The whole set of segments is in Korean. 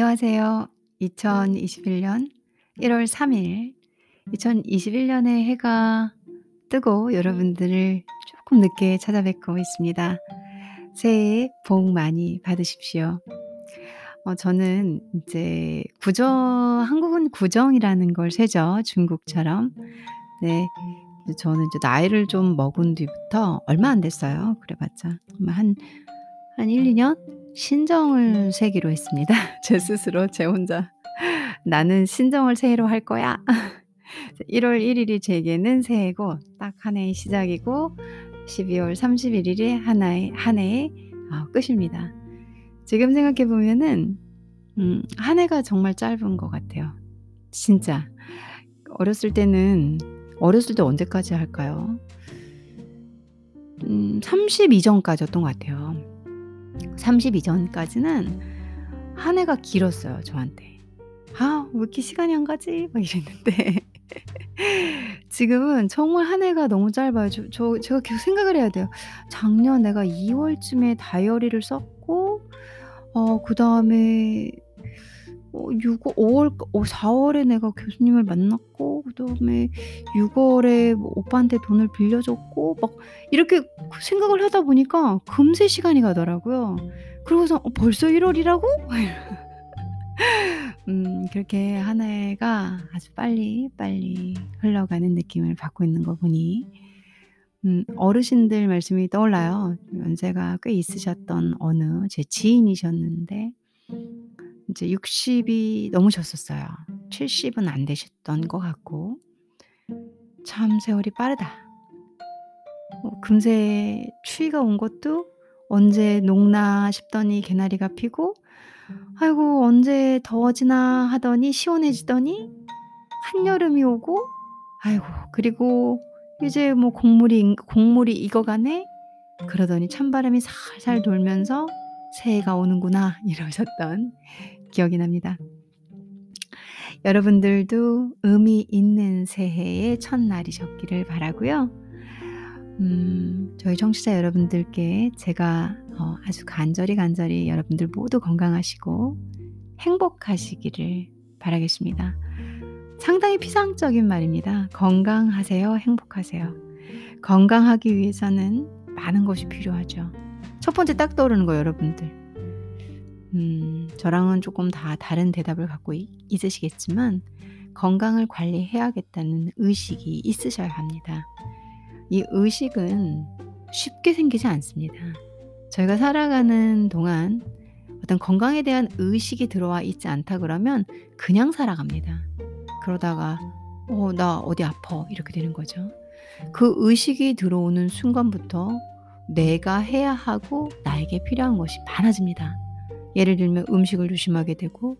안녕하세요. 2021년 1월 3일 2021년의 해가 뜨고 여러분들을 조금 늦게 찾아뵙고 있습니다. 새해 복 많이 받으십시오. 어 저는 이제 구정 한국은 구정이라는 걸 세죠, 중국처럼. 네. 저는 이제 나이를 좀 먹은 뒤부터 얼마 안 됐어요. 그래 봤자 한 한 1-2년 신정을 세기로 했습니다. 제 스스로 제 혼자 '나는 신정을 새해로 할 거야.' 1월 1 일이 제게는 새해고 딱 한 해의 시작이고 12월 31 일이 하나의 한 해의 어 끝입니다. 지금 생각해 보면은 음 한 해가 정말 짧은 것 같아요. 진짜. 어렸을 때는 어렸을 때 언제까지 할까요? 음30 이전까지였던 것 같아요. 30 이전까지는 한 해가 길었어요, 저한테. '아 왜 이렇게 시간이 안 가지?' 막 이랬는데 지금은 정말 한 해가 너무 짧아요. 저 저 제가 계속 생각을 해야 돼요. 작년 내가 2 월쯤에 다이어리를 썼고 어 그 다음에 어 6월 5월 어 4 월에 내가 교수님을 만났고 그 다음에 6 월에 뭐 오빠한테 돈을 빌려줬고 막 이렇게 그 생각을 하다 보니까 금세 시간이 가더라고요. 그러고서 '어 벌써 1 월이라고?' 음 그렇게 한 해가 아주 빨리, 빨리 흘러가는 느낌을 받고 있는 거 보니 음 어르신들 말씀이 떠올라요. 연세가 꽤 있으셨던 어느 제 지인이셨는데 인제 60이 넘으셨었어요. 70은 안 되셨던 것 같고 '참 세월이 빠르다.' 어 금세 추위가 온 것도 '언제 녹나.' 싶더니 개나리가 피고 '아이고 언제 더워지나.' 하더니 시원해지더니 한여름이 오고 아이고 그리고 이제 뭐 곡물이 잉 곡물이 익어가네. 그러더니 찬바람이 살살 돌면서 '새해가 오는구나.' 이러셨던 기억이 납니다. 여러분들도 의미 있는 새해의 첫날이셨기를 바라고요. 음 저희 청취자 여러분들께 제가 어 아주 간절히, 간절히 여러분들 모두 건강하시고 행복하시기를 바라겠습니다. 상당히 피상적인 말입니다. 건강하세요. 행복하세요. 건강하기 위해서는 많은 것이 필요하죠. 첫 번째 딱 떠오르는 거 여러분들. 음 저랑은 조금 다 다른 대답을 갖고 있 있으시겠지만 건강을 관리해야겠다는 의식이 있으셔야 합니다. 이 의식은 쉽게 생기지 않습니다. 저희가 살아가는 동안 어떤 건강에 대한 의식이 들어와 있지 않다 그러면 그냥 살아갑니다. 그러다가 "어 나 어디 아파." 이렇게 되는 거죠. 그 의식이 들어오는 순간부터 내가 해야 하고 나에게 필요한 것이 많아집니다. 예를 들면 음식을 조심하게 되고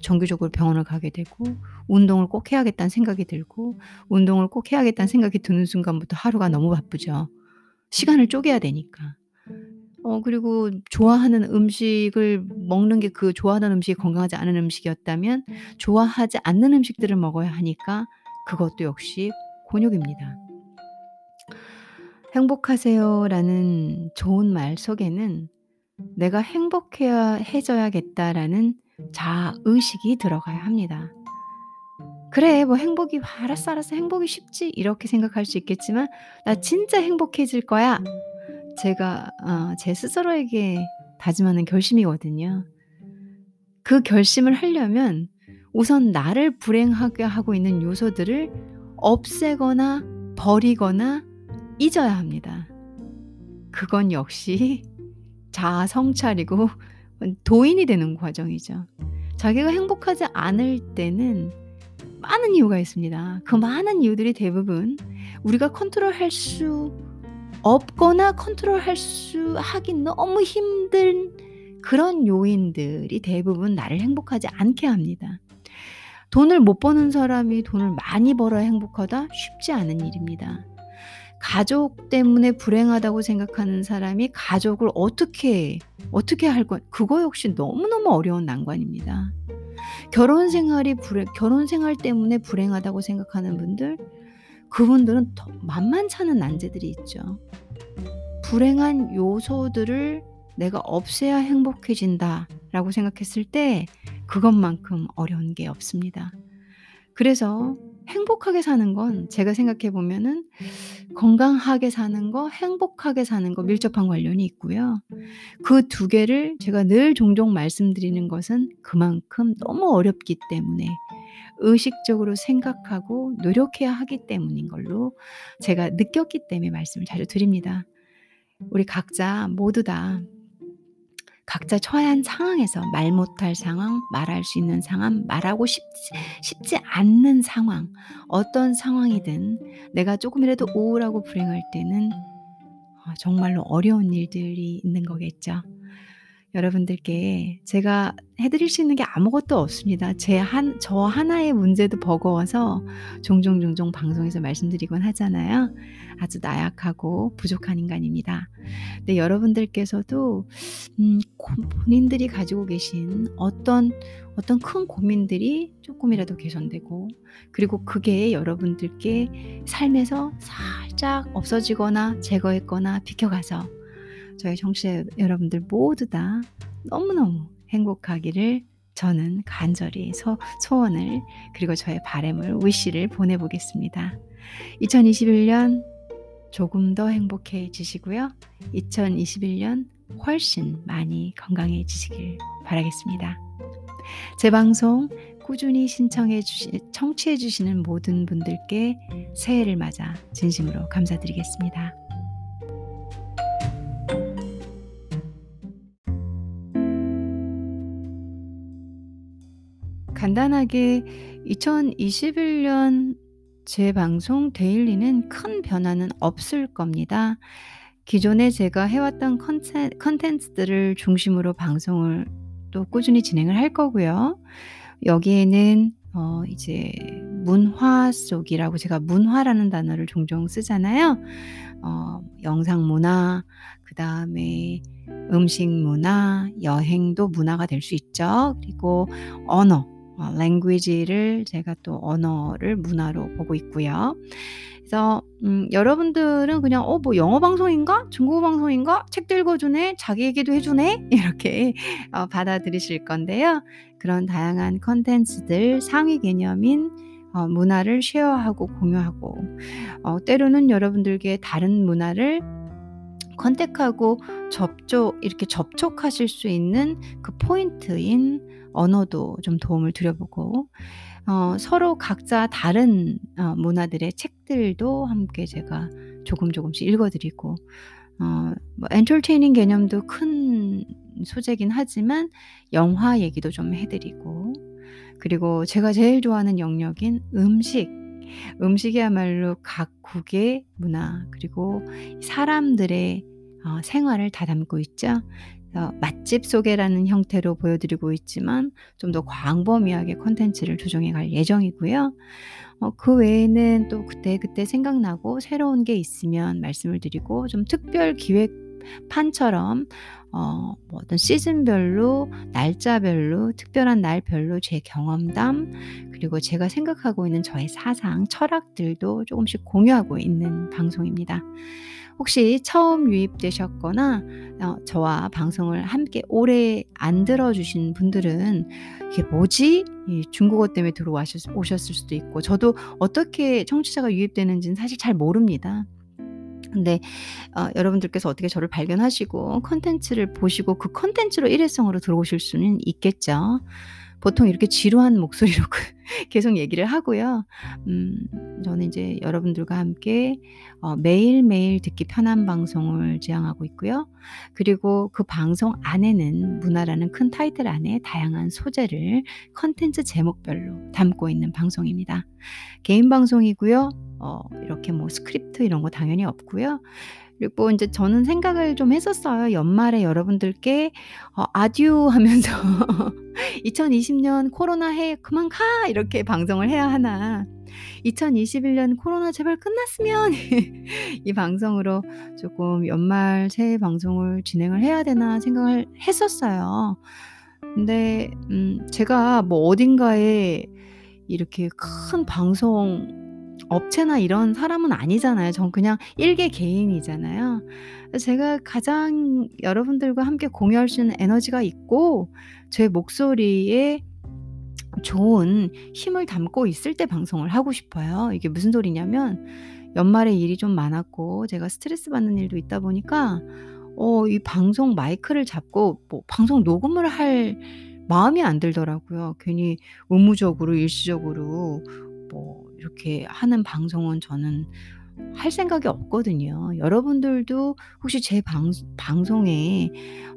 정기적으로 병원을 가게 되고 운동을 꼭 해야겠다는 생각이 들고 운동을 꼭 해야겠다는 생각이 드는 순간부터 하루가 너무 바쁘죠. 시간을 쪼개야 되니까. 어 그리고 좋아하는 음식을 먹는 게 그 좋아하는 음식이 건강하지 않은 음식이었다면 좋아하지 않는 음식들을 먹어야 하니까 그것도 역시 곤욕입니다. "행복하세요."라는 좋은 말 속에는 ' 내가 행복해야 해져야겠다.'라는 자의식이 들어가야 합니다. '그래 뭐 행복이 알았어, 알았어. 행복이 쉽지.' 이렇게 생각할 수 있겠지만 '나 진짜 행복해질 거야.' 제가 어 제 스스로에게 다짐하는 결심이거든요. 그 결심을 하려면 우선 나를 불행하게 하고 있는 요소들을 없애거나 버리거나 잊어야 합니다. 그건 역시 자아 성찰이고 도인이 되는 과정이죠. 자기가 행복하지 않을 때는 많은 이유가 있습니다. 그 많은 이유들이 대부분 우리가 컨트롤 할 수 없거나 컨트롤 할 수 하기 너무 힘든 그런 요인들이 대부분 나를 행복하지 않게 합니다. 돈을 못 버는 사람이 돈을 많이 벌어야 행복하다? 쉽지 않은 일입니다. 가족 때문에 불행하다고 생각하는 사람이 가족을 어떻게 어떻게 할 건 그거 역시 너무너무 어려운 난관입니다. 결혼 생활이 불행 결혼 생활 때문에 불행하다고 생각하는 분들 그분들은 더 만만치 않은 난제들이 있죠. 불행한 요소들을 내가 없애야 행복해진다 라고 생각했을 때 그것만큼 어려운 게 없습니다. 그래서 행복하게 사는 건 제가 생각해 보면은 건강하게 사는 거, 행복하게 사는 거 밀접한 관련이 있고요. 그 두 개를 제가 늘 종종 말씀드리는 것은 그만큼 너무 어렵기 때문에 의식적으로 생각하고 노력해야 하기 때문인 걸로 제가 느꼈기 때문에 말씀을 자주 드립니다. 우리 각자 모두 다 각자 처한 상황에서 말 못할 상황, 말할 수 있는 상황, 말하고 싶지, 쉽지 않는 상황, 어떤 상황이든 내가 조금이라도 우울하고 불행할 때는 어, 정말로 어려운 일들이 있는 거겠죠. 여러분들께 제가 해드릴 수 있는 게 아무것도 없습니다. 제 한, 저 하나의 문제도 버거워서 종종 종종 방송에서 말씀드리곤 하잖아요. 아주 나약하고 부족한 인간입니다. 근데 여러분들께서도, 음, 본인들이 가지고 계신 어떤, 어떤 큰 고민들이 조금이라도 개선되고, 그리고 그게 여러분들께 삶에서 살짝 없어지거나 제거했거나 비켜가서 저희 청취자 여러분들 모두 다 너무너무 행복하기를 저는 간절히 소, 소원을 그리고 저의 바램을 위시를 보내보겠습니다. 2021년 조금 더 행복해지시고요. 2021년 훨씬 많이 건강해지시길 바라겠습니다. 제 방송 꾸준히 신청해 주시, 청취해 주시는 모든 분들께 새해를 맞아 진심으로 감사드리겠습니다. 간단하게 2021년 제 방송 데일리는 큰 변화는 없을 겁니다. 기존에 제가 해왔던 컨텐, 컨텐츠들을 중심으로 방송을 또 꾸준히 진행을 할 거고요. 여기에는 어 이제 문화 속이라고 제가 문화라는 단어를 종종 쓰잖아요. 어 영상 문화, 그 다음에 음식 문화, 여행도 문화가 될 수 있죠. 그리고 언어 어, language를 제가 또 언어를 문화로 보고 있고요. 그래서 음, 여러분들은 그냥 어 뭐 영어 방송인가 중국어 방송인가 책도 읽어주네 자기 얘기도 해주네 이렇게 어, 받아들이실 건데요. 그런 다양한 컨텐츠들 상위 개념인 어, 문화를 쉐어하고 공유하고 어, 때로는 여러분들께 다른 문화를 컨택하고 접촉 이렇게 접촉하실 수 있는 그 포인트인 언어도 좀 도움을 드려보고 어, 서로 각자 다른 어, 문화들의 책들도 함께 제가 조금 조금씩 읽어드리고 어, 뭐 엔터테이닝 개념도 큰 소재긴 하지만 영화 얘기도 좀 해드리고 그리고 제가 제일 좋아하는 영역인 음식 음식이야말로 각국의 문화 그리고 사람들의 어, 생활을 다 담고 있죠. 어, 맛집 소개라는 형태로 보여드리고 있지만 좀 더 광범위하게 콘텐츠를 조정해 갈 예정이고요. 어, 그 외에는 또 그때 그때 생각나고 새로운 게 있으면 말씀을 드리고 좀 특별 기획 판처럼 어, 뭐 어떤 시즌별로 날짜별로 특별한 날별로 제 경험담 그리고 제가 생각하고 있는 저의 사상 철학들도 조금씩 공유하고 있는 방송입니다. 혹시 처음 유입되셨거나 어, 저와 방송을 함께 오래 안 들어주신 분들은 이게 뭐지? 중국어 때문에 들어오셨을 수도 있고 저도 어떻게 청취자가 유입되는지는 사실 잘 모릅니다. 근데 어, 여러분들께서 어떻게 저를 발견하시고 컨텐츠를 보시고 그 컨텐츠로 일회성으로 들어오실 수는 있겠죠. 보통 이렇게 지루한 목소리로 그 계속 얘기를 하고요. 음, 저는 이제 여러분들과 함께 어, 매일매일 듣기 편한 방송을 지향하고 있고요. 그리고 그 방송 안에는 문화라는 큰 타이틀 안에 다양한 소재를 컨텐츠 제목별로 담고 있는 방송입니다. 개인 방송이고요. 어, 이렇게 뭐 스크립트 이런 거 당연히 없고요. 그리고 이제 저는 생각을 좀 했었어요. 연말에 여러분들께 어, 아듀 하면서 2020년 코로나 해 그만 가 이렇게 방송을 해야 하나. 2021년 코로나 제발 끝났으면 이 방송으로 조금 연말 새해 방송을 진행을 해야 되나 생각을 했었어요. 근데 음 제가 뭐 어딘가에 이렇게 큰 방송 업체나 이런 사람은 아니잖아요. 전 그냥 일개 개인이잖아요. 제가 가장 여러분들과 함께 공유할 수 있는 에너지가 있고 제 목소리에 좋은 힘을 담고 있을 때 방송을 하고 싶어요. 이게 무슨 소리냐면 연말에 일이 좀 많았고 제가 스트레스 받는 일도 있다 보니까 어 이 방송 마이크를 잡고 뭐 방송 녹음을 할 마음이 안 들더라고요. 괜히 의무적으로 일시적으로 뭐 이렇게 하는 방송은 저는 할 생각이 없거든요. 여러분들도 혹시 제 방 방송에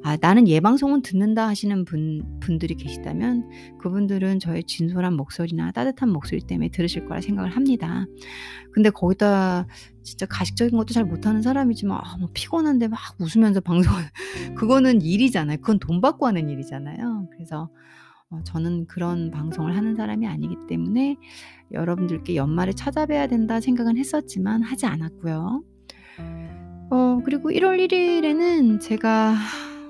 '아 나는 얘 방송은 듣는다.' 하시는 분 분들이 계시다면 그분들은 저의 진솔한 목소리나 따뜻한 목소리 때문에 들으실 거라 생각을 합니다. 근데 거기다 진짜 가식적인 것도 잘 못하는 사람이지만 아 뭐 피곤한데 막 웃으면서 방송을 그거는 일이잖아요. 그건 돈 받고 하는 일이잖아요. 그래서 어 저는 그런 방송을 하는 사람이 아니기 때문에 여러분들께 '연말에 찾아뵈야 된다.' 생각은 했었지만 하지 않았고요. 어 그리고 1월 1 일에는 제가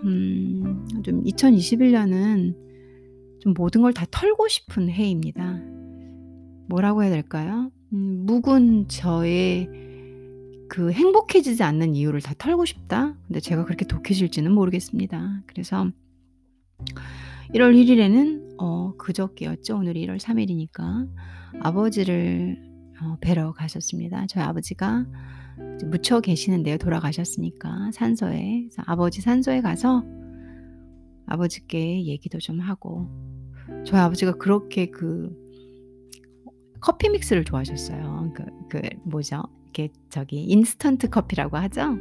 음 좀 2021 년은 좀 모든 걸 다 털고 싶은 해입니다. 뭐라고 해야 될까요? 음 묵은 저의 그 행복해지지 않는 이유를 다 털고 싶다? 근데 제가 그렇게 독해질지는 모르겠습니다. 그래서 1월 1 일에는 어 그저께였죠. 오늘이 1월 3 일이니까 아버지를 어 뵈러 갔었습니다. 저희 아버지가 묻혀 계시는데요. 돌아가셨으니까 산소에. 아버지 산소에 가서 아버지께 얘기도 좀 하고 저희 아버지가 그렇게 그 커피 믹스를 좋아하셨어요. 그 그 뭐죠? 이렇게 저기 인스턴트 커피라고 하죠?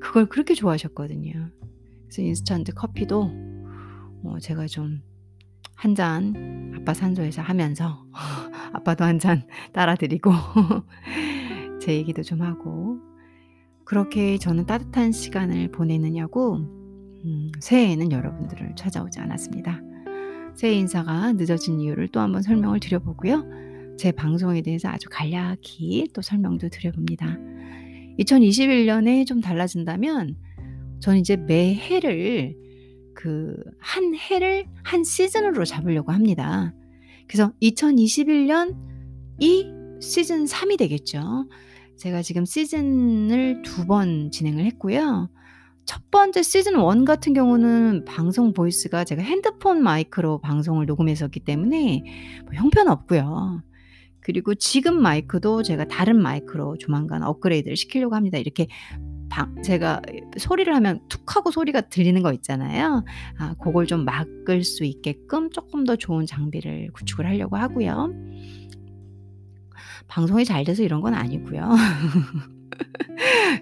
그걸 그렇게 좋아하셨거든요. 그래서 인스턴트 커피도 어 제가 좀 한 잔 아빠 산소에서 하면서 아빠도 한 잔 따라 드리고 제 얘기도 좀 하고 그렇게 저는 따뜻한 시간을 보내느냐고 음 새해에는 여러분들을 찾아오지 않았습니다. 새해 인사가 늦어진 이유를 또 한번 설명을 드려 보고요. 제 방송에 대해서 아주 간략히 또 설명도 드려 봅니다. 2021 년에 좀 달라진다면 저는 이제 매해를 그 한 해를 한 시즌으로 잡으려고 합니다. 그래서 2021 년 이 시즌 3이 되겠죠. 제가 지금 시즌을 2번 진행을 했고요. 첫 번째 시즌 1 같은 경우는 방송 보이스가 제가 핸드폰 마이크로 방송을 녹음했었기 때문에 뭐 형편없고요. 그리고 지금 마이크도 제가 다른 마이크로 조만간 업그레이드를 시키려고 합니다. 이렇게 방 제가 소리를 하면 툭 하고 소리가 들리는 거 있잖아요. 아 고걸 좀 막을 수 있게끔 쪼끔 더 좋은 장비를 구축을 하려고 하고요. 방송이 잘 돼서 이런 건 아니고요.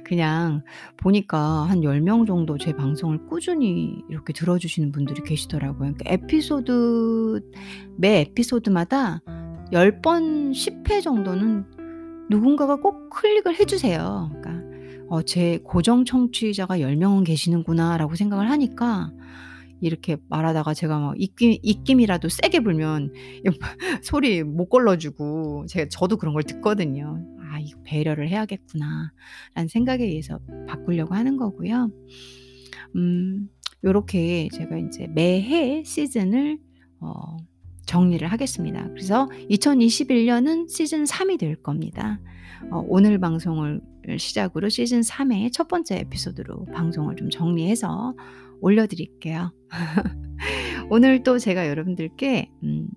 그냥 보니까 한 10명 정도 제 방송을 꾸준히 이렇게 들어 주시는 분들이 계시더라고요. 그러니까 에피소드 매 에피소드마다 10번 10회 정도는 누군가가 꼭 클릭을 해 주세요. 그러니까 어 '제 고정 청취자가 10 명은 계시는구나.'라고 생각을 하니까 이렇게 말하다가 제가 막 입김 입김이라도 세게 불면 소리 못 걸러 주고 제가 저도 그런 걸 듣거든요. '아 이거 배려를 해야겠구나.'라는 생각에 의해서 바꾸려고 하는 거고요. 음 요렇게 제가 인제 매해 시즌을 어 정리를 하겠습니다. 그래서 2021 년은 시즌 3이 될 겁니다. 어 오늘 방송을 시작으로 시즌 3의 첫 번째 에피소드로 방송을 좀 정리해서 올려 드릴게요. 오늘 또 제가 여러분들께 음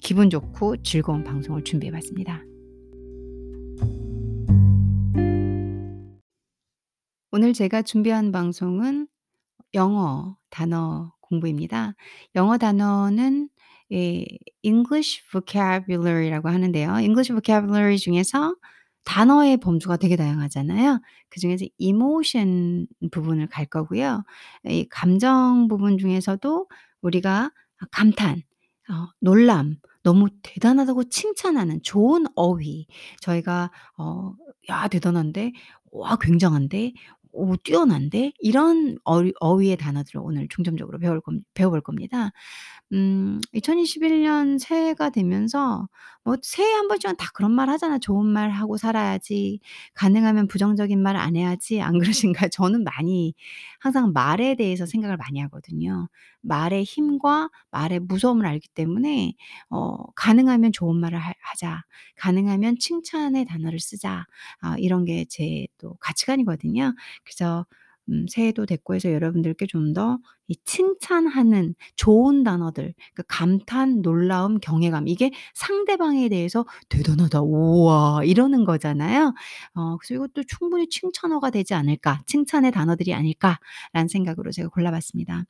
기분 좋고 즐거운 방송을 준비해 봤습니다. 오늘 제가 준비한 방송은 영어 단어 공부입니다. 영어 단어는 예 English vocabulary라고 하는데요. English vocabulary 중에서 단어의 범주가 되게 다양하잖아요. 그중에서 emotion 부분을 갈 거고요. 이 감정 부분 중에서도 우리가 아 감탄, 어 놀람, 너무 대단하다고 칭찬하는 좋은 어휘 저희가 어 "야 대단한데. 와 굉장한데. ' 오 뛰어난데?' 이런 어휘 어휘의 단어들을 오늘 중점적으로 배울 겁 배워볼 겁니다. 음 2021년 새해가 되면서 뭐 새해 한 번쯤은 다 그런 말 하잖아. "좋은 말 하고 살아야지. 가능하면 부정적인 말 안 해야지." 안 그러신가요? 저는 많이 항상 말에 대해서 생각을 많이 하거든요. 말의 힘과 말의 무서움을 알기 때문에 어 '가능하면 좋은 말을 하 하자. 가능하면 칭찬의 단어를 쓰자.' 아 이런 게 제 또 가치관이거든요. 그래서 음 새해도 됐고 해서 여러분들께 좀 더 이 칭찬하는 좋은 단어들 그 감탄, 놀라움, 경외감 이게 상대방에 대해서 "대단하다. 우와." 이러는 거잖아요. 어 그래서 '이것도 충분히 칭찬어가 되지 않을까. 칭찬의 단어들이 아닐까.'라는 생각으로 제가 골라 봤습니다.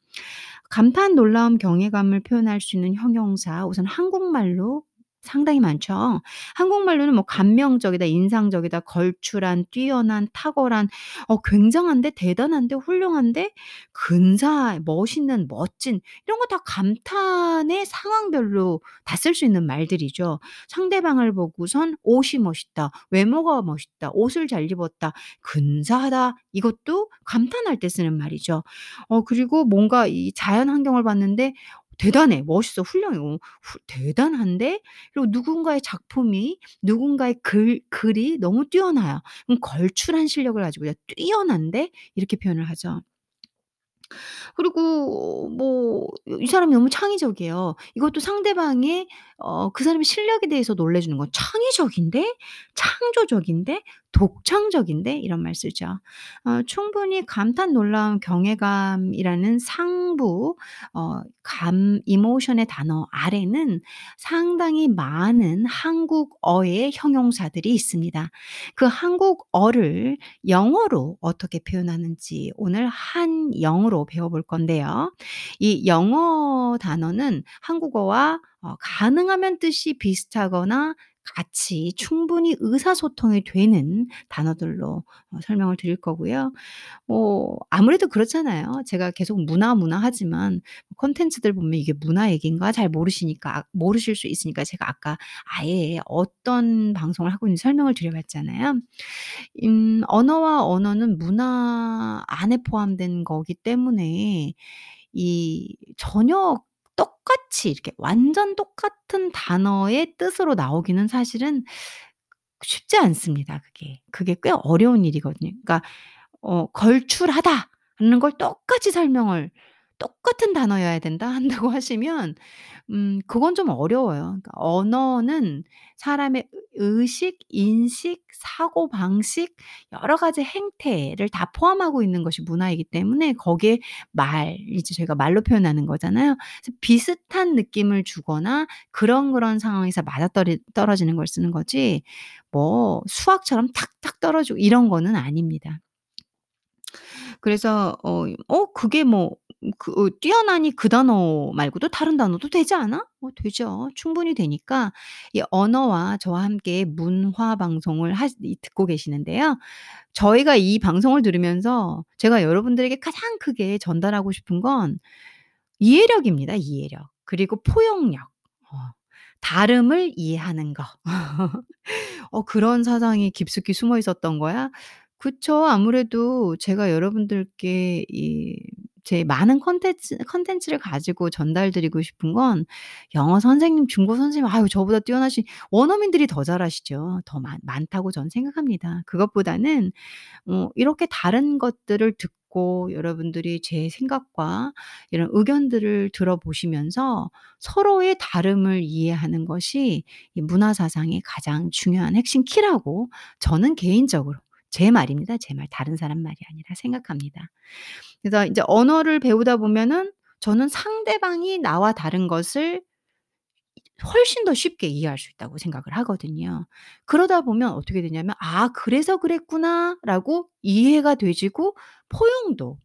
감탄, 놀라움, 경외감을 표현할 수 있는 형용사 우선 한국말로 상당히 많죠. 한국말로는 뭐 감명적이다, 인상적이다, 걸출한, 뛰어난, 탁월한, 어 굉장한데, 대단한데, 훌륭한데, 근사해, 멋있는, 멋진 이런 거 다 감탄의 상황별로 다 쓸 수 있는 말들이죠. 상대방을 보고선 옷이 멋있다, 외모가 멋있다, 옷을 잘 입었다, 근사하다 이것도 감탄할 때 쓰는 말이죠. 어 그리고 뭔가 이 자연 환경을 봤는데 ' 대단해. 멋있어. 훌륭해. 어후 대단한데?' 그리고 누군가의 작품이 누군가의 글 글이 너무 뛰어나요. 그럼 걸출한 실력을 가지고 "야 뛰어난데?" 이렇게 표현을 하죠. 그리고 뭐 이 사람이 너무 창의적이에요. 이것도 상대방의 어 그 사람의 실력에 대해서 놀래 주는 거 "창의적인데? 창조적인데? 독창적인데?" 이런 말 쓰죠. 어 충분히 감탄, 놀라움, 경외감이라는 상부 어 감 이모션의 단어 아래는 상당히 많은 한국어의 형용사들이 있습니다. 그 한국어를 영어로 어떻게 표현하는지 오늘 한 영어로 배워볼 건데요. 이 영어 단어는 한국어와 어 가능하면 뜻이 비슷하거나 같이 충분히 의사소통이 되는 단어들로 어 설명을 드릴 거고요. 뭐 아무래도 그렇잖아요. 제가 계속 문화, 문화 하지만 콘텐츠들 보면 이게 문화 얘기인가 잘 모르시니까 아 모르실 수 있으니까 제가 아까 아예 어떤 방송을 하고 있는지 설명을 드려 봤잖아요. 음 언어와 언어는 문화 안에 포함된 거기 때문에 이 전혀 똑같이 이렇게 완전 똑같은 단어의 뜻으로 나오기는 사실은 쉽지 않습니다 그게. 그게 꽤 어려운 일이거든요. 그러니까 어 "걸출하다."는 걸 똑같이 설명을 " 똑같은 단어여야 된다." 한다고 하시면 음 그건 좀 어려워요. 그러니까 언어는 사람의 의 의식, 인식, 사고 방식 여러 가지 행태를 다 포함하고 있는 것이 문화이기 때문에 거기에 말 이제 저희가 말로 표현하는 거잖아요. 그래서 비슷한 느낌을 주거나 그런 그런 상황에서 맞아떨이 떨어지는 걸 쓰는 거지 뭐 수학처럼 탁탁 떨어지고 이런 거는 아닙니다. 그래서 어 어 그게 뭐 그어 뛰어나니 그 단어 말고도 다른 단어도 되지 않아? 어 되죠. 충분히 되니까 이 언어와 저와 함께 문화 방송을 하 이 듣고 계시는데요. 저희가 이 방송을 들으면서 제가 여러분들에게 가장 크게 전달하고 싶은 건 이해력입니다, 이해력. 그리고 포용력. 어 다름을 이해하는 거. 어 '그런 사상이 깊숙이 숨어 있었던 거야?' 그쵸. 아무래도 제가 여러분들께 이 제 많은 콘텐츠 콘텐츠를 가지고 전달드리고 싶은 건 영어 선생님, 중국어 선생님 아유 저보다 뛰어나신 원어민들이 더 잘하시죠. 더 많 많다고 저는 생각합니다. 그것보다는 어 이렇게 다른 것들을 듣고 여러분들이 제 생각과 이런 의견들을 들어보시면서 서로의 다름을 이해하는 것이 이 문화 사상의 가장 중요한 핵심 키라고 저는 개인적으로 제 말입니다. 제 말. 다른 사람 말이 아니라 생각합니다. 그래서 인제 언어를 배우다 보면은 저는 상대방이 나와 다른 것을 훨씬 더 쉽게 이해할 수 있다고 생각을 하거든요. 그러다 보면 어떻게 되냐면 '아 그래서 그랬구나.'라고 이해가 되지고 포용도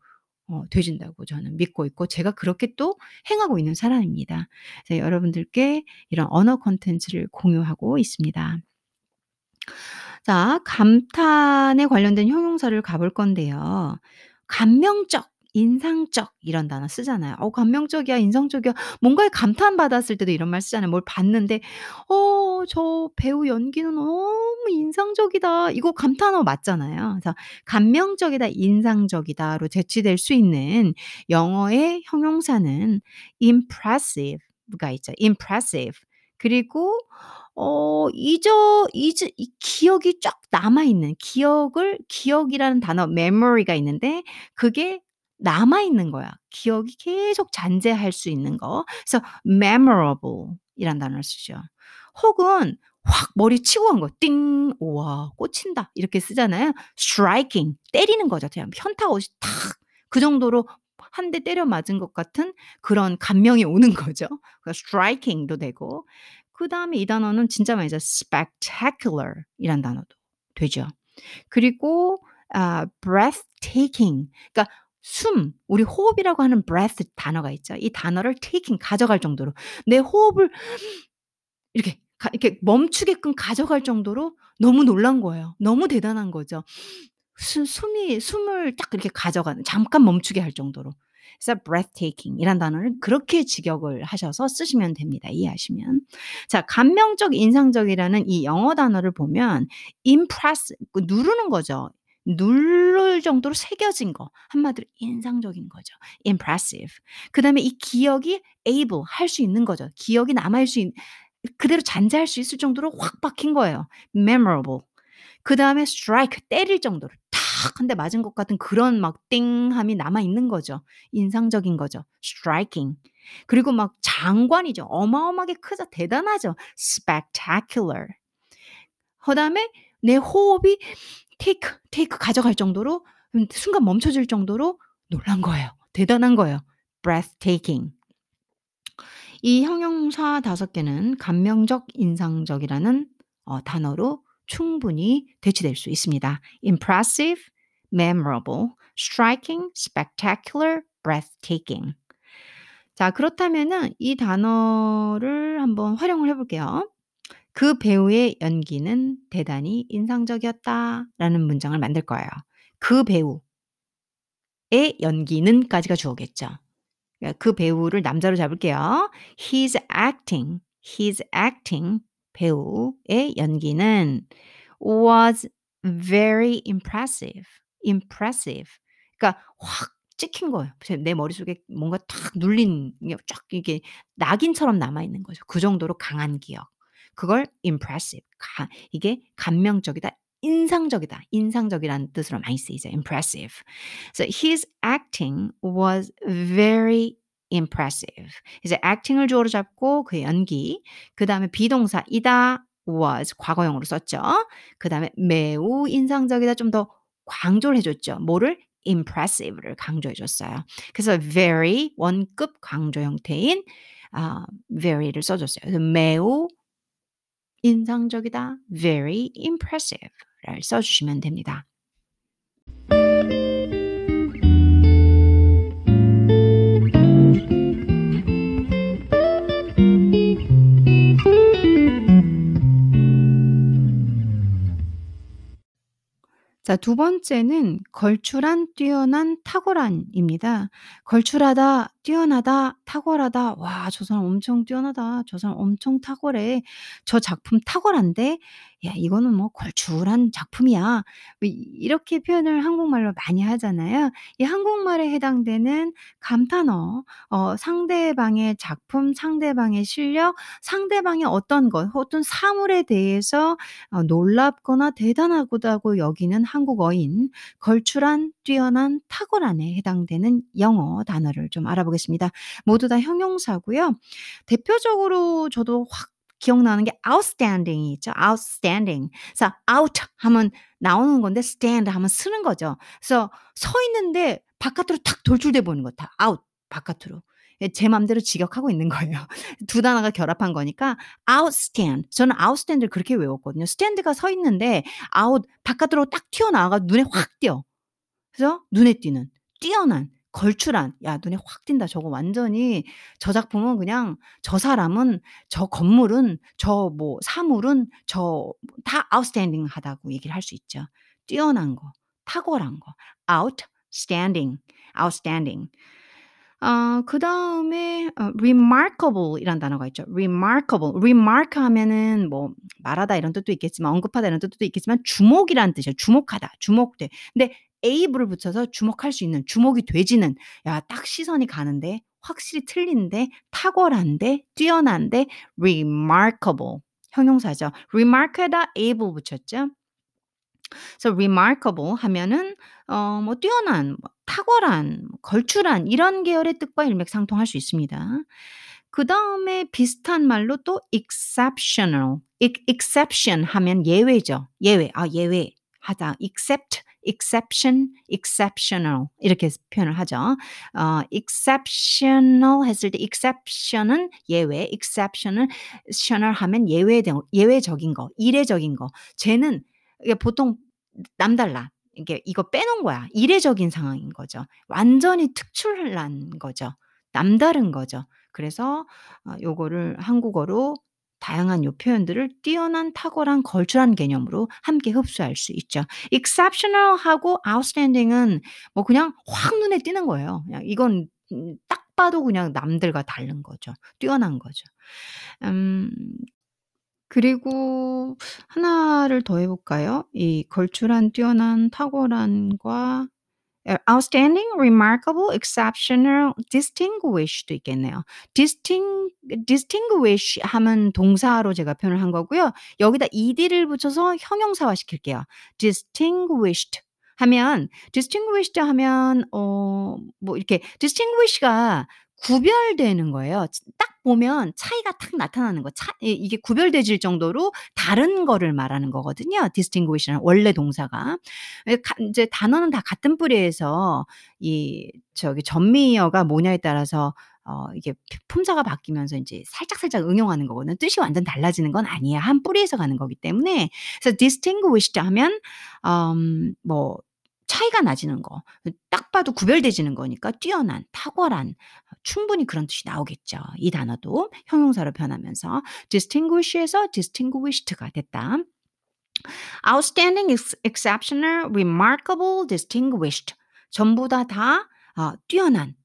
어 되진다고 저는 믿고 있고 제가 그렇게 또 행하고 있는 사람입니다. 여러분들께 이런 언어 콘텐츠를 공유하고 있습니다. 자 감탄에 관련된 형용사를 가볼 건데요. 감명적 인상적 이런 단어 쓰잖아요. 어 감명적이야, 인상적이야. 뭔가에 감탄받았을 때도 이런 말 쓰잖아요. 뭘 봤는데 "어 저 배우 연기는 너무 인상적이다." 이거 감탄어 맞잖아요. 그래서 감명적이다, 인상적이다로 대치될 수 있는 영어의 형용사는 impressive가 있죠. impressive. 그리고 어 잊어 잊으 이 기억이 쫙 남아 있는 기억을 기억이라는 단어 memory가 있는데 그게 남아 있는 거야. 기억이 계속 잔재할 수 있는 거. 그래서 memorable 이란 단어를 쓰죠. 혹은 확 머리 치고 간 거. 띵. 우와 꽂힌다. 이렇게 쓰잖아요. striking 때리는 거죠. 그냥 현타 오듯이 탁. 그 정도로 한 대 때려 맞은 것 같은 그런 감명이 오는 거죠. 그러니까 striking도 되고 그 다음에 이 단어는 진짜 많이 써 spectacular 이란 단어도 되죠. 그리고 아 breathtaking 그러니까 숨, 우리 호흡이라고 하는 breath 단어가 있죠. 이 단어를 taking 가져갈 정도로 내 호흡을 이렇게 가 이렇게 멈추게끔 가져갈 정도로 너무 놀란 거예요. 너무 대단한 거죠. 수 숨이 숨을 딱 이렇게 가져가는 잠깐 멈추게 할 정도로. 그래서 breathtaking 이란 단어를 그렇게 직역을 하셔서 쓰시면 됩니다. 이해하시면. 자, 감명적, 인상적이라는 이 영어 단어를 보면 impress 그 누르는 거죠. 누를 정도로 새겨진 거. 한마디로 인상적인 거죠. impressive. 그 다음에 이 기억이 able 할 수 있는 거죠. 기억이 남아 있을 수 있 그대로 잔재할 수 있을 정도로 확 박힌 거예요. memorable. 그 다음에 strike 때릴 정도로 탁 한 대 맞은 것 같은 그런 막 띵함이 남아 있는 거죠. 인상적인 거죠. striking. 그리고 막 장관이죠. 어마어마하게 크죠. 대단하죠. spectacular. 그다음에 내 호흡이 take, take 가져갈 정도로 음 순간 멈춰질 정도로 놀란 거예요. 대단한 거예요. breathtaking. 이 형용사 5개는 감명적, 인상적이라는 어 단어로 충분히 대치될 수 있습니다. impressive, memorable, striking, spectacular, breathtaking. 자, 그렇다면은 이 단어를 한번 활용을 해 볼게요. "그 배우의 연기는 대단히 인상적이었다."라는 문장을 만들 거예요. 그 배우의 연기는까지가 주어겠죠. 그러니까 그 배우를 남자로 잡을게요. His acting, his acting 배우의 연기는 was very impressive, impressive. 그러니까 확 찍힌 거예요. 제내 머릿속에 뭔가 탁 눌린 쫙 이게 낙인처럼 남아 있는 거죠. 그 정도로 강한 기억. 그걸 impressive 가 이게 감명적이다, 인상적이다. 인상적이라는 뜻으로 많이 쓰이죠. impressive. So his acting was very impressive. 이제 acting을 주어로 잡고 그의 연기. 그 다음에 비동사 이다 was 과거형으로 썼죠. 그 다음에 매우 인상적이다 좀 더 강조를 해 줬죠. 뭐를? impressive를 강조해 줬어요. 그래서 very 원급 강조 형태인 아 very를 써 줬어요. 그래서 매우 인상적이다. very impressive를 써 주시면 됩니다. 자, 두 번째는 걸출한, 뛰어난, 탁월한입니다. 걸출하다, 뛰어나다, 탁월하다. '와 저 사람 엄청 뛰어나다. 저 사람 엄청 탁월해. 저 작품 탁월한데 야 이거는 뭐 걸출한 작품이야.' 뭐 이렇게 표현을 한국말로 많이 하잖아요. 이 한국말에 해당되는 감탄어 어 상대방의 작품, 상대방의 실력, 상대방의 어떤 것, 어떤 사물에 대해서 어 놀랍거나 대단하다고 여기는 한국어인 걸출한, 뛰어난, 탁월한에 해당되는 영어 단어를 좀 알아보겠습니다. 모두 다 형용사고요. 대표적으로 저도 확 기억나는 게 outstanding이 있죠. outstanding. 그래서 out 하면 나오는 건데 stand 하면 서는 거죠. 그래서 서 있는데 바깥으로 탁 돌출돼 보이는 거다 out 바깥으로. 예제 맘대로 직역하고 있는 거예요. 두 단어가 결합한 거니까 outstand. 저는 outstand를 그렇게 외웠거든요. stand가 서 있는데 out 바깥으로 딱 튀어나와가 눈에 확 띄어. 그래서 눈에 띄는, 뛰어난, 걸출한. 야 눈에 확 띈다. 저거 완전히 저 작품은 그냥 저 사람은, 저 건물은, 저 뭐 사물은 저다 outstanding하다고 얘기를 할 수 있죠. 뛰어난 거, 탁월한 거. outstanding, outstanding. 어, 그 다음에 어, remarkable 이란 단어가 있죠. remarkable. remark 하면은 뭐 말하다 이런 뜻도 있겠지만 언급하다 이런 뜻도 있겠지만 주목이란 뜻이에요. 주목하다, 주목돼. 근데 able을 붙여서 주목할 수 있는, 주목이 되지는 야, 딱 시선이 가는데 확실히 틀린데 탁월한데 뛰어난데 remarkable 형용사죠. remark에다 able 붙였죠. 그래서 remarkable 하면은 어 뭐 뛰어난, 뭐 탁월한, 걸출한 이런 계열의 뜻과 일맥상통할 수 있습니다. 그 다음에 비슷한 말로 또 exceptional, exception 하면 예외죠. 예외. 아 예외 하다. except, exception, exceptional 이렇게 표현을 하죠. 어 exceptional 했을 때 exception은 예외, exception은 tional 하면 예외 예외적인 거, 이례적인 거. 쟤는 보통 남달라. 이게 이거 빼놓은 거야. 이례적인 상황인 거죠. 완전히 특출난 거죠. 남다른 거죠. 그래서 어 요거를 한국어로 다양한 요 표현들을 뛰어난, 탁월한, 걸출한 개념으로 함께 흡수할 수 있죠. exceptional하고 outstanding은 뭐 그냥 확 눈에 띄는 거예요. 그냥 이건 음딱 봐도 그냥 남들과 다른 거죠. 뛰어난 거죠. 음 그리고 하나를 더 해 볼까요? 이 걸출한, 뛰어난, 탁월한과 예 outstanding, remarkable, exceptional, distinguish도 있겠네요. disting distinguish 하면 동사로 제가 표현을 한 거고요. 여기다 ed를 붙여서 형용사화 시킬게요. distinguished 하면 distinguished 하면 어 뭐 이렇게 distinguish가 구별되는 거예요. 딱 보면 차이가 탁 나타나는 거. 차이 이게 구별되질 정도로 다른 거를 말하는 거거든요. distinguish는 원래 동사가. 인제 단어는 다 같은 뿌리에서 이 저기 전미어가 뭐냐에 따라서 어 이게 품사가 바뀌면서 인제 살짝살짝 응용하는 거거든요. 뜻이 완전 달라지는 건 아니에요. 한 뿌리에서 가는 거기 때문에. 그래서 distinguished 하면 음 뭐 차이가 나지는 거. 딱 봐도 구별되지는 거니까 뛰어난, 탁월한 충분히 그런 뜻이 나오겠죠. 이 단어도 형용사로 변하면서 distinguish에서 distinguished가 됐다. outstanding, exceptional, remarkable, distinguished 전부 다다어 뛰어난,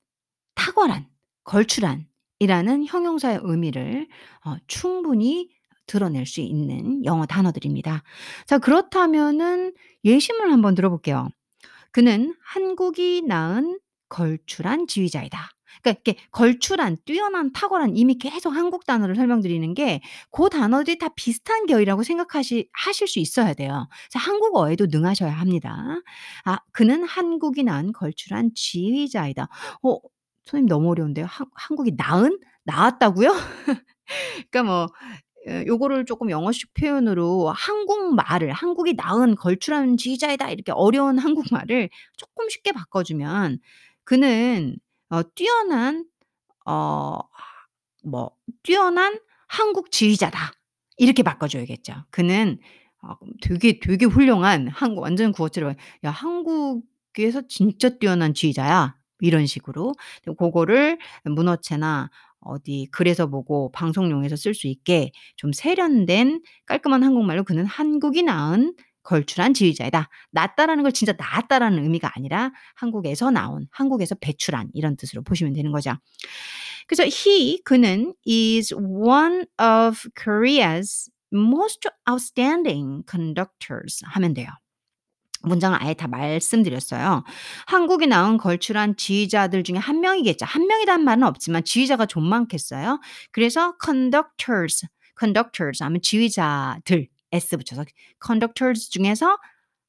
탁월한, 걸출한 이라는 형용사의 의미를 어 충분히 드러낼 수 있는 영어 단어들입니다. 자 그렇다면은 예시물 한번 들어볼게요. 그는 한국이 낳은 걸출한 지휘자이다. 그러니까 이렇게 걸출한, 뛰어난, 탁월한 이미 계속 한국 단어를 설명드리는 게고 단어들이 다 비슷한 계열이라고 생각하시 하실 수 있어야 돼요. 그래서 한국어에도 능하셔야 합니다. 아 그는 한국이 낳은 걸출한 지휘자이다. 어 선생님 너무 어려운데요. 한 한국이 낳은? 낳았다고요? 그러니까 뭐어 요거를 쪼끔 영어식 표현으로 한국말을 한국이 낳은 걸출한 지휘자이다 이렇게 어려운 한국말을 쪼끔 쉽게 바꿔주면 그는 어 뛰어난 어 뭐 뛰어난 한국 지휘자다. 이렇게 바꿔줘야겠죠. 그는 어 되게, 되게 훌륭한 한국 완전 구어체로 "야 한국에서 진짜 뛰어난 지휘자야." 이런 식으로. 고거를 문어체나 어디 글에서 보고 방송용에서 쓸 수 있게 좀 세련된 깔끔한 한국말로 "그는 한국이 낳은 걸출한 지휘자이다." 낳았다라는 걸 진짜 낳았다라는 의미가 아니라 한국에서 나온, 한국에서 배출한 이런 뜻으로 보시면 되는 거죠. 그래서 he 그는 is one of Korea's most outstanding conductors 하면 돼요. 문장을 아예 다 말씀드렸어요. 한국이 낳은 걸출한 지휘자들 중에 한 명이겠죠. 한 명이라는 말은 없지만 지휘자가 좀 많겠어요. 그래서 conductors, conductors 하면 지휘자들 s 붙여서 conductors 중에서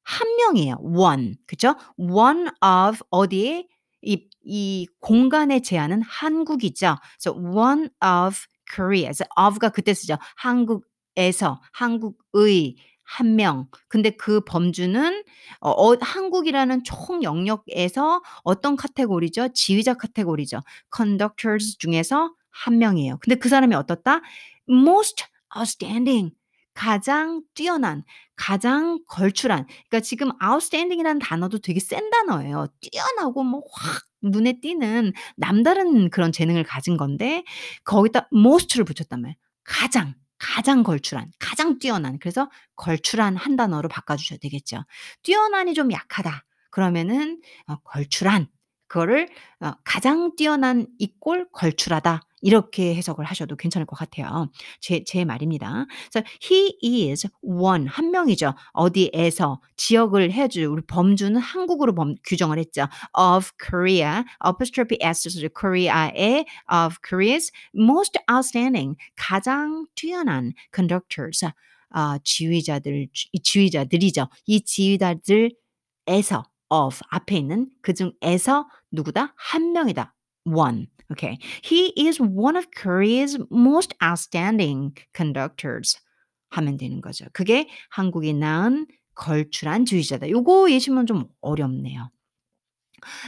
한 명이에요. one 그죠? one of 어디에 이 이 공간의 제한은 한국이죠. 그래서 one of Korea. 그래서 of가 그때 쓰죠. 한국에서, 한국의 한 명. 근데 그 범주는 어 어 한국이라는 총 영역에서 어떤 카테고리죠? 지휘자 카테고리죠. conductors 중에서 한 명이에요. 근데 그 사람이 어떻다? most outstanding 가장 뛰어난, 가장 걸출한. 그러니까 지금 outstanding이라는 단어도 되게 센 단어예요. 뛰어나고 뭐 확 눈에 띄는 남다른 그런 재능을 가진 건데 거기다 most를 붙였단 말이에요. 가장, 가장 걸출한, 가장 뛰어난. 그래서 걸출한 한 단어로 바꿔주셔야 되겠죠. 뛰어난이 좀 약하다. 그러면은 어 걸출한 그거를 어 가장 뛰어난 이꼴 걸출하다 이렇게 해석을 하셔도 괜찮을 것 같아요. 제 제 말입니다. 그래서 he is one 한 명이죠. 어디에서 지역을 해줄 우리 범주는 한국으로 범 규정을 했죠. of Korea apostrophe s Korea의 of Korea's most outstanding 가장 뛰어난 conductors 아 지휘자들 이 지휘자들이죠. 이 지휘자들에서 of 앞에 있는 그 중에서 누구다? 한 명이다. one. Okay. He is one of Korea's most outstanding conductors. 하면 되는 거죠. 그게 한국이 낳은 걸출한 지휘자다. 요거 예시면 좀 어렵네요.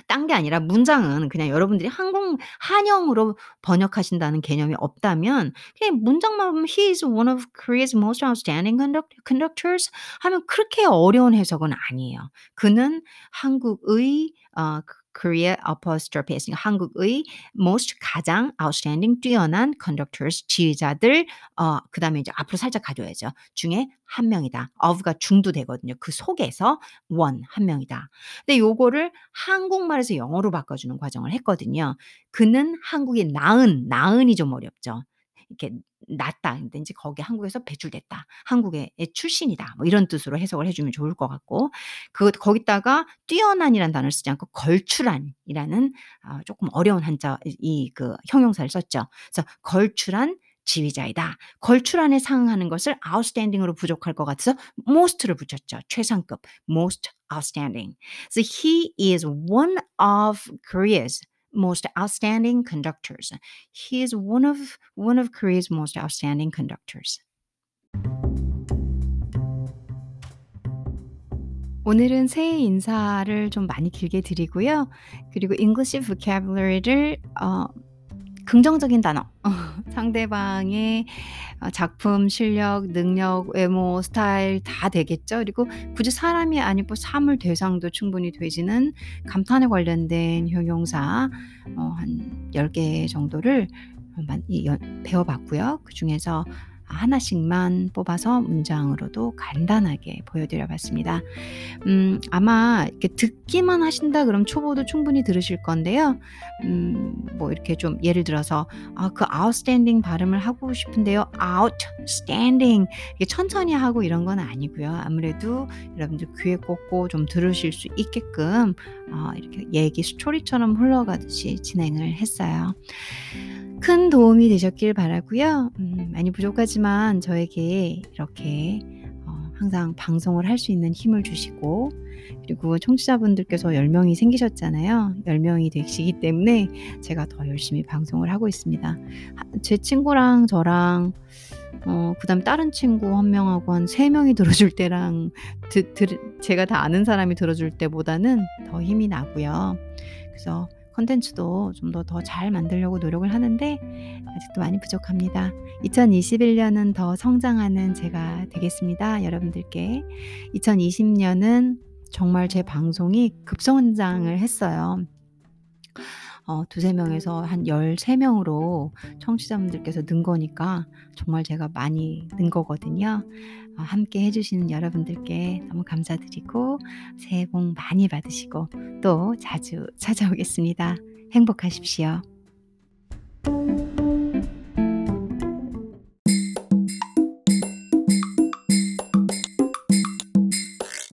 딴 게 아니라 문장은 그냥 여러분들이 한국 한영으로 번역하신다는 개념이 없다면 그냥 문장만 보면 he is one of Korea's most outstanding conduct, conductors 하면 그렇게 어려운 해석은 아니에요. 그는 한국의 어, Korea apostrophe 했으니까 한국의 most 가장 outstanding 뛰어난 conductors 지휘자들 어 그 다음에 이제 앞으로 살짝 가져야죠. 중에 한 명이다. of가 중도 되거든요. 그 속에서 one 한 명이다. 근데 요거를 한국말에서 영어로 바꿔주는 과정을 했거든요. 그는 한국에 낳은 낳은이 좀 어렵죠. 이렇게 낳다. 근데 이제 거기 한국에서 배출됐다. 한국의 출신이다. 뭐 이런 뜻으로 해석을 해주면 좋을 것 같고, 그 거기다가 뛰어난이라는 단어를 쓰지 않고 걸출한이라는 어, 조금 어려운 한자 이 그 형용사를 썼죠. 그래서 걸출한 지휘자이다. 걸출한에 상응하는 것을 outstanding으로 부족할 것 같아서 most를 붙였죠. 최상급, most outstanding. So he is one of Korea's most outstanding conductors. He is one of one of Korea's most outstanding conductors. 오늘은 새해 인사를 좀 많이 길게 드리고요. 그리고 English vocabulary를 어, 긍정적인 단어, 상대방의 어, 작품, 실력, 능력, 외모, 스타일 다 되겠죠. 그리고 굳이 사람이 아니고 사물 대상도 충분히 되지는 감탄에 관련된 형용사 어, 한 10개 정도를 배워봤고요. 그 중에서 하나씩만 뽑아서 문장으로도 간단하게 보여드려 봤습니다. 음, 아마 이렇게 듣기만 하신다 그럼 초보도 충분히 들으실 건데요. 음, 뭐 이렇게 좀 예를 들어서 아, 그 outstanding 발음을 하고 싶은데요. outstanding 이게 천천히 하고 이런 건 아니고요. 아무래도 여러분들 귀에 꽂고 좀 들으실 수 있게끔 어, 이렇게 얘기 스토리처럼 흘러가듯이 진행을 했어요. 큰 도움이 되셨길 바라고요. 음, 많이 부족하지 만 저에게 이렇게 어, 항상 방송을 할 수 있는 힘을 주시고 그리고 청취자분들께서 10명이 생기셨잖아요. 10명이 되시기 때문에 제가 더 열심히 방송을 하고 있습니다. 제 친구랑 저랑 어, 그 다음 다른 친구 한 명하고 한 3명이 들어줄 때랑 드, 드, 제가 다 아는 사람이 들어줄 때보다는 더 힘이 나고요. 그래서 컨텐츠도 좀 더 더 잘 만들려고 노력을 하는데 아직도 많이 부족합니다. 2021년은 더 성장하는 제가 되겠습니다. 여러분들께. 2020년은 정말 제 방송이 급성장을 했어요. 어, 두세 명에서 한 13명으로 청취자분들께서 는 거니까 정말 제가 많이 는 거거든요. 어, 함께 해주시는 여러분들께 너무 감사드리고 새해 복 많이 받으시고 또 자주 찾아오겠습니다. 행복하십시오.